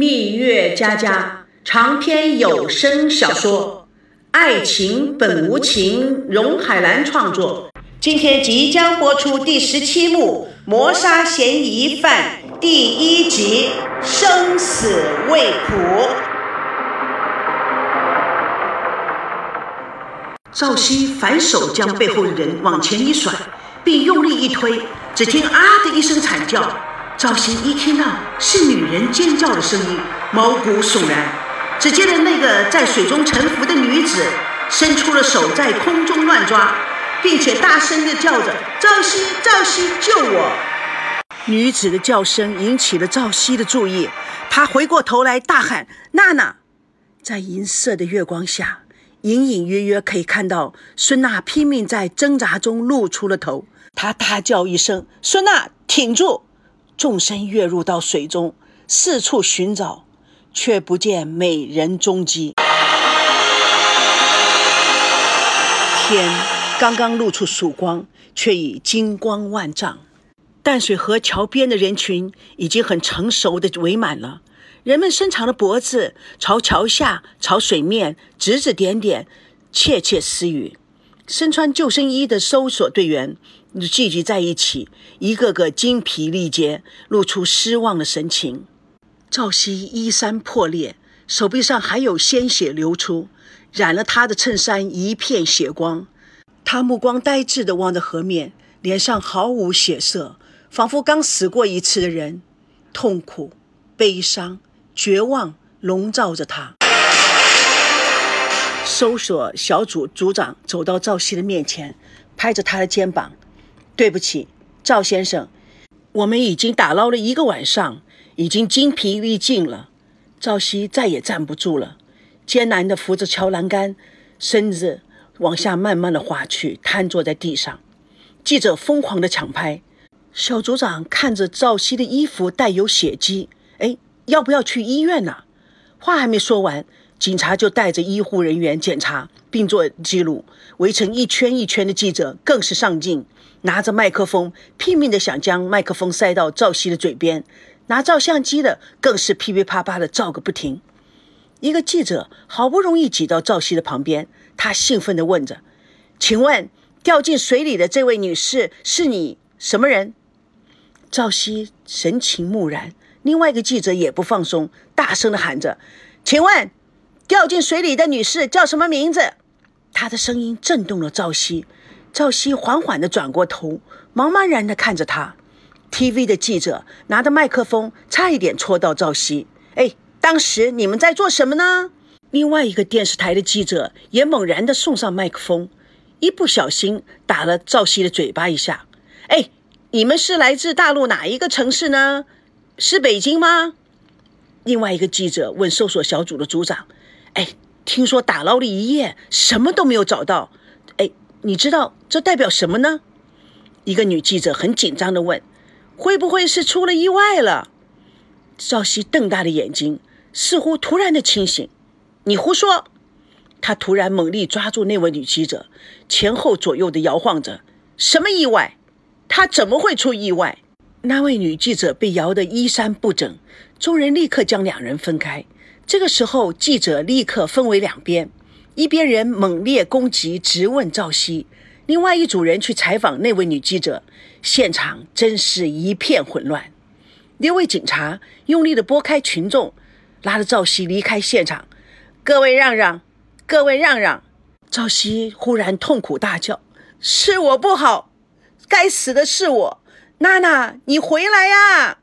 蜜月佳佳长篇有声小说，爱情本无情，荣海兰创作。今天即将播出第十七幕《谋杀嫌疑犯》第一集《生死未卜》。赵熙反手将背后的人往前一甩，并用力一推，只听“啊”的一声惨叫。赵熙一听到是女人尖叫的声音，毛骨悚然。只见得那个在水中沉浮的女子伸出了手，在空中乱抓，并且大声地叫着：“赵熙，赵熙，救我！”女子的叫声引起了赵熙的注意，他回过头来大喊：“娜娜！”在银色的月光下，隐隐约约可以看到孙娜拼命在挣扎中露出了头。她大叫一声：“孙娜，挺住！”纵身跃入到水中，四处寻找，却不见美人踪迹。天刚刚露出曙光，却已金光万丈。淡水河桥边的人群已经很成熟的围满了，人们伸长了脖子朝桥下、朝水面指指点点，窃窃私语。身穿救生衣的搜索队员。聚集在一起，一个个精疲力竭，露出失望的神情。赵熙衣衫破裂，手臂上还有鲜血流出，染了他的衬衫一片血光。他目光呆滞地望着河面，脸上毫无血色，仿佛刚死过一次的人。痛苦、悲伤、绝望笼罩着他。搜索小组组长走到赵熙的面前，拍着他的肩膀。对不起，赵先生，我们已经打捞了一个晚上，已经精疲力尽了。赵熙再也站不住了，艰难地扶着桥栏杆，身子往下慢慢地滑去，瘫坐在地上。记者疯狂地抢拍。小组长看着赵熙的衣服带有血迹，哎，要不要去医院呢？话还没说完，警察就带着医护人员检查并做记录。围成一圈一圈的记者更是上镜。拿着麦克风，拼命的想将麦克风塞到赵熙的嘴边；拿照相机的更是噼噼啪啪的照个不停。一个记者好不容易挤到赵熙的旁边，他兴奋地问着：“请问掉进水里的这位女士是你什么人？”赵熙神情木然。另外一个记者也不放松，大声地喊着：“请问掉进水里的女士叫什么名字？”她的声音震动了赵熙。赵熙缓缓地转过头，茫茫然地看着他。TV 的记者拿着麦克风，差一点戳到赵熙。哎，当时你们在做什么呢？另外一个电视台的记者也猛然地送上麦克风，一不小心打了赵熙的嘴巴一下。哎，你们是来自大陆哪一个城市呢？是北京吗？另外一个记者问搜索小组的组长：“哎，听说打捞了一夜，什么都没有找到。”哎你知道这代表什么呢？一个女记者很紧张的问：“会不会是出了意外了？”赵熙瞪大了眼睛，似乎突然的清醒。“你胡说！”他突然猛力抓住那位女记者，前后左右的摇晃着。“什么意外？他怎么会出意外？”那位女记者被摇得衣衫不整，众人立刻将两人分开。这个时候，记者立刻分为两边。一边人猛烈攻击、直问赵熙，另外一组人去采访那位女记者，现场真是一片混乱。六位警察用力地拨开群众，拉着赵熙离开现场。各位让让，各位让让！赵熙忽然痛苦大叫：“是我不好，该死的是我！娜娜，你回来呀！”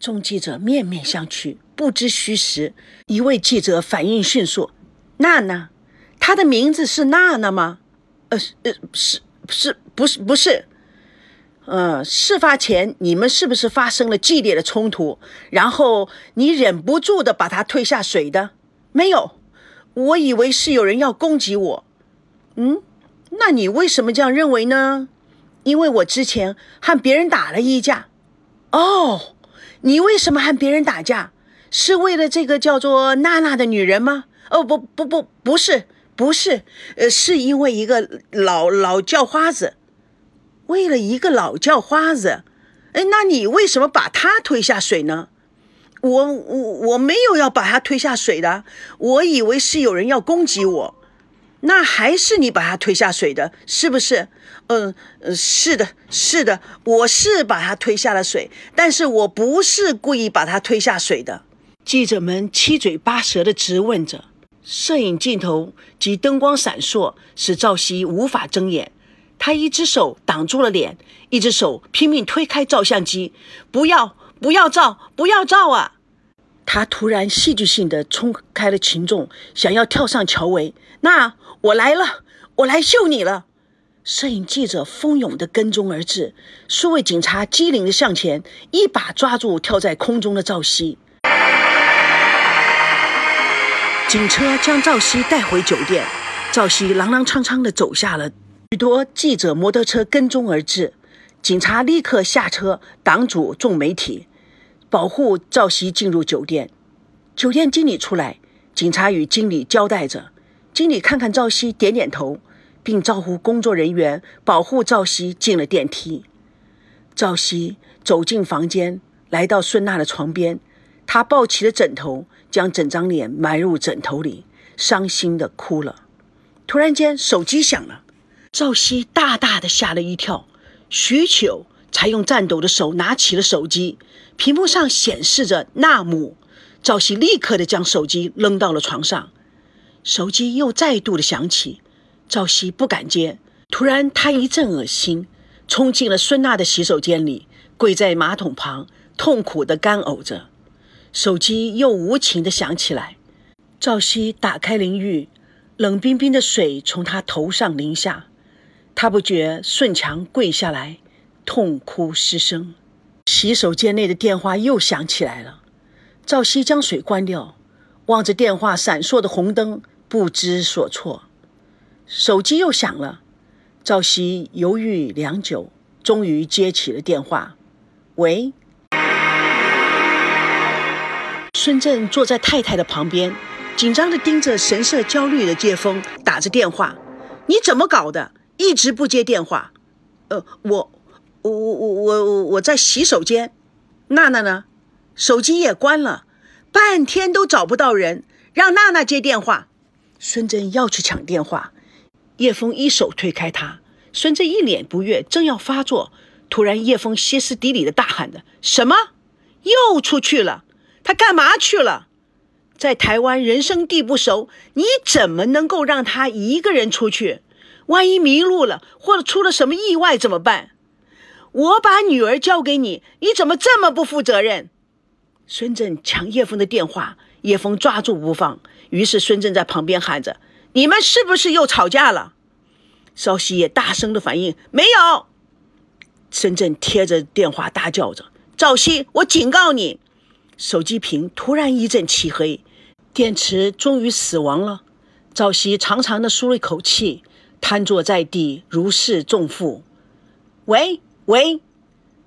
众记者面面相觑，不知虚实。一位记者反应迅速：“娜娜。”她的名字是娜娜吗？呃，呃，是是，不是不是？呃，事发前你们是不是发生了激烈的冲突，然后你忍不住的把她推下水的？没有，我以为是有人要攻击我。嗯，那你为什么这样认为呢？因为我之前和别人打了一架。哦，你为什么和别人打架？是为了这个叫做娜娜的女人吗？哦，不不不，不是。不是，呃，是因为一个老老叫花子，为了一个老叫花子，哎，那你为什么把他推下水呢？我我我没有要把他推下水的，我以为是有人要攻击我，那还是你把他推下水的，是不是？嗯，是的，是的，我是把他推下了水，但是我不是故意把他推下水的。记者们七嘴八舌的质问着，摄影镜头及灯光闪烁，使赵熙无法睁眼。他一只手挡住了脸，一只手拼命推开照相机，不要，不要照，不要照啊！他突然戏剧性地冲开了群众，想要跳上桥围。那我来了，我来救你了！摄影记者蜂拥地跟踪而至，数位警察机灵地向前，一把抓住跳在空中的赵熙。警车将赵熙带回酒店，赵熙踉踉跄跄地走下了。许多记者摩托车跟踪而至，警察立刻下车挡住众媒体。保护赵熙进入酒店，酒店经理出来，警察与经理交代着。经理看看赵熙，点点头，并招呼工作人员保护赵熙进了电梯。赵熙走进房间，来到孙娜的床边，他抱起了枕头，将整张脸埋入枕头里，伤心的哭了。突然间，手机响了，赵熙大大的吓了一跳，许久才用颤抖的手拿起了手机。屏幕上显示着纳姆，赵熙立刻的将手机扔到了床上，手机又再度的响起，赵熙不敢接。突然，他一阵恶心，冲进了孙娜的洗手间里，跪在马桶旁，痛苦的干呕着。手机又无情的响起来，赵熙打开淋浴，冷冰冰的水从他头上淋下，他不觉顺墙跪下来，痛哭失声。洗手间内的电话又响起来了。赵熙将水关掉，望着电话闪烁的红灯，不知所措。手机又响了，赵熙犹豫良久，终于接起了电话：“喂。”孙振坐在太太的旁边，紧张地盯着神色焦虑的叶峰，打着电话：“你怎么搞的？一直不接电话。”“呃，我。”我我我我我在洗手间，娜娜呢？手机也关了，半天都找不到人，让娜娜接电话。孙振要去抢电话，叶枫一手推开他。孙振一脸不悦，正要发作，突然叶枫歇斯底里的大喊着：“什么？又出去了？他干嘛去了？在台湾人生地不熟，你怎么能够让他一个人出去？万一迷路了，或者出了什么意外怎么办？”我把女儿交给你，你怎么这么不负责任？孙振抢叶枫的电话，叶枫抓住不放。于是孙振在旁边喊着：“你们是不是又吵架了？”邵熙也大声的反应：“没有。”孙振贴着电话大叫着：“赵熙，我警告你！”手机屏突然一阵漆黑，电池终于死亡了。赵熙长长的舒了一口气，瘫坐在地，如释重负。喂。喂，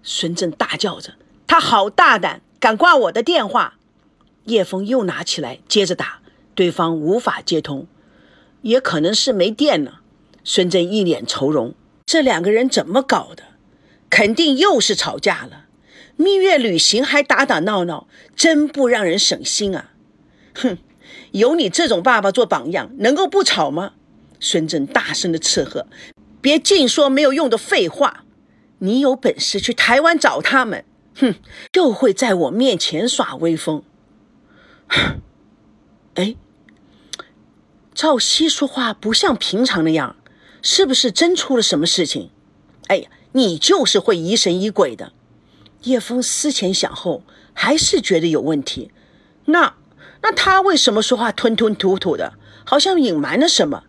孙振大叫着：“他好大胆，敢挂我的电话！”叶枫又拿起来接着打，对方无法接通，也可能是没电了。孙振一脸愁容：“这两个人怎么搞的？肯定又是吵架了。蜜月旅行还打打闹闹，真不让人省心啊！”哼，有你这种爸爸做榜样，能够不吵吗？孙振大声的斥喝：“别净说没有用的废话！”你有本事去台湾找他们，哼，就会在我面前耍威风。哎，赵熙说话不像平常那样，是不是真出了什么事情？哎呀，你就是会疑神疑鬼的。叶枫思前想后，还是觉得有问题。那那他为什么说话吞吞吐吐的，好像隐瞒了什么？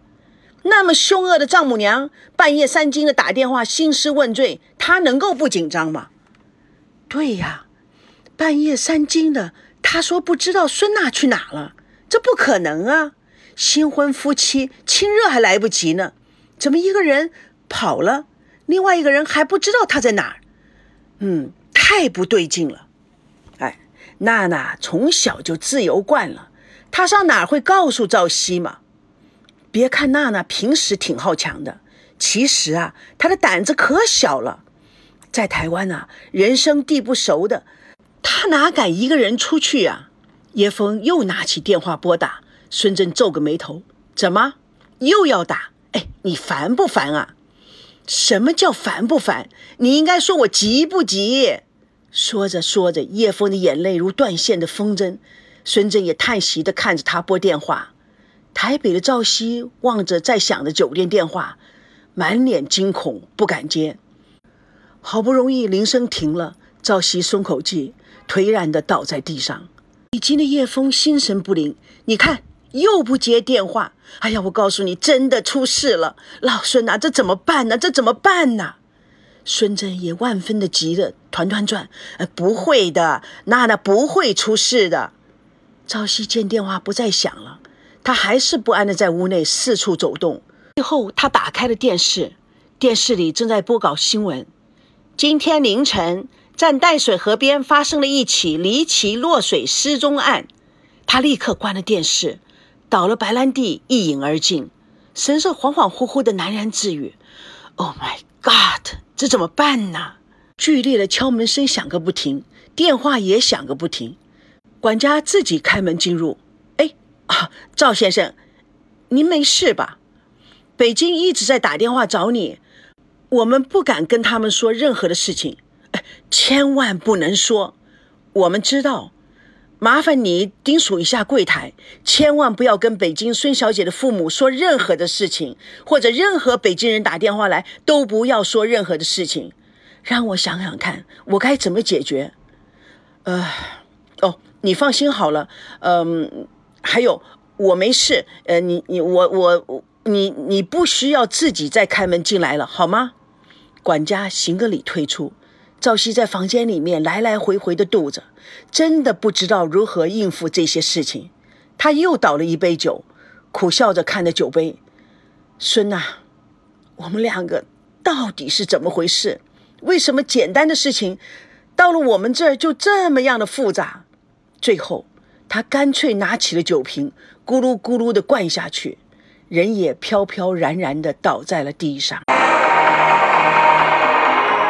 那么凶恶的丈母娘，半夜三更的打电话兴师问罪，他能够不紧张吗？对呀，半夜三更的，他说不知道孙娜去哪了，这不可能啊！新婚夫妻亲热还来不及呢，怎么一个人跑了，另外一个人还不知道他在哪儿？嗯，太不对劲了。哎，娜娜从小就自由惯了，她上哪会告诉赵熙嘛？别看娜娜平时挺好强的，其实啊，她的胆子可小了。在台湾啊，人生地不熟的，她哪敢一个人出去啊？叶枫又拿起电话拨打，孙振皱个眉头：“怎么又要打？哎，你烦不烦啊？什么叫烦不烦？你应该说我急不急？”说着说着，叶枫的眼泪如断线的风筝。孙振也叹息地看着他拨电话。台北的赵熙望着在响的酒店电话，满脸惊恐，不敢接。好不容易铃声停了，赵熙松口气，颓然地倒在地上。已经的叶枫心神不宁，你看又不接电话。哎呀，我告诉你，真的出事了，老孙呐，这怎么办呢？这怎么办呢？孙振也万分的急得团团转。呃，不会的，娜娜不会出事的。赵熙见电话不再响了，他还是不安的在屋内四处走动。最后，他打开了电视，电视里正在播搞新闻。今天凌晨。在淡水河边发生了一起离奇落水失踪案，他立刻关了电视，倒了白兰地，一饮而尽，神色恍恍惚惚的喃喃自语：“Oh my God，这怎么办呢？”剧烈的敲门声响个不停，电话也响个不停。管家自己开门进入：“哎，啊，赵先生，您没事吧？北京一直在打电话找你，我们不敢跟他们说任何的事情。”千万不能说，我们知道，麻烦你叮嘱一下柜台，千万不要跟北京孙小姐的父母说任何的事情，或者任何北京人打电话来都不要说任何的事情。让我想想看，我该怎么解决？呃，哦，你放心好了，嗯，还有我没事，呃，你你我我你你不需要自己再开门进来了，好吗？管家行个礼退出。赵熙在房间里面来来回回的踱着，真的不知道如何应付这些事情。他又倒了一杯酒，苦笑着看着酒杯：“孙呐，我们两个到底是怎么回事？为什么简单的事情到了我们这儿就这么样的复杂？”最后，他干脆拿起了酒瓶，咕噜咕噜的灌下去，人也飘飘然然的倒在了地上。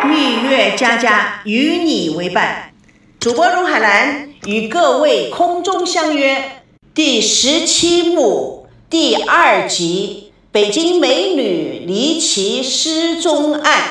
蜜月佳佳与你为伴，主播荣海兰与各位空中相约，第十七幕第二集《北京美女离奇失踪案》。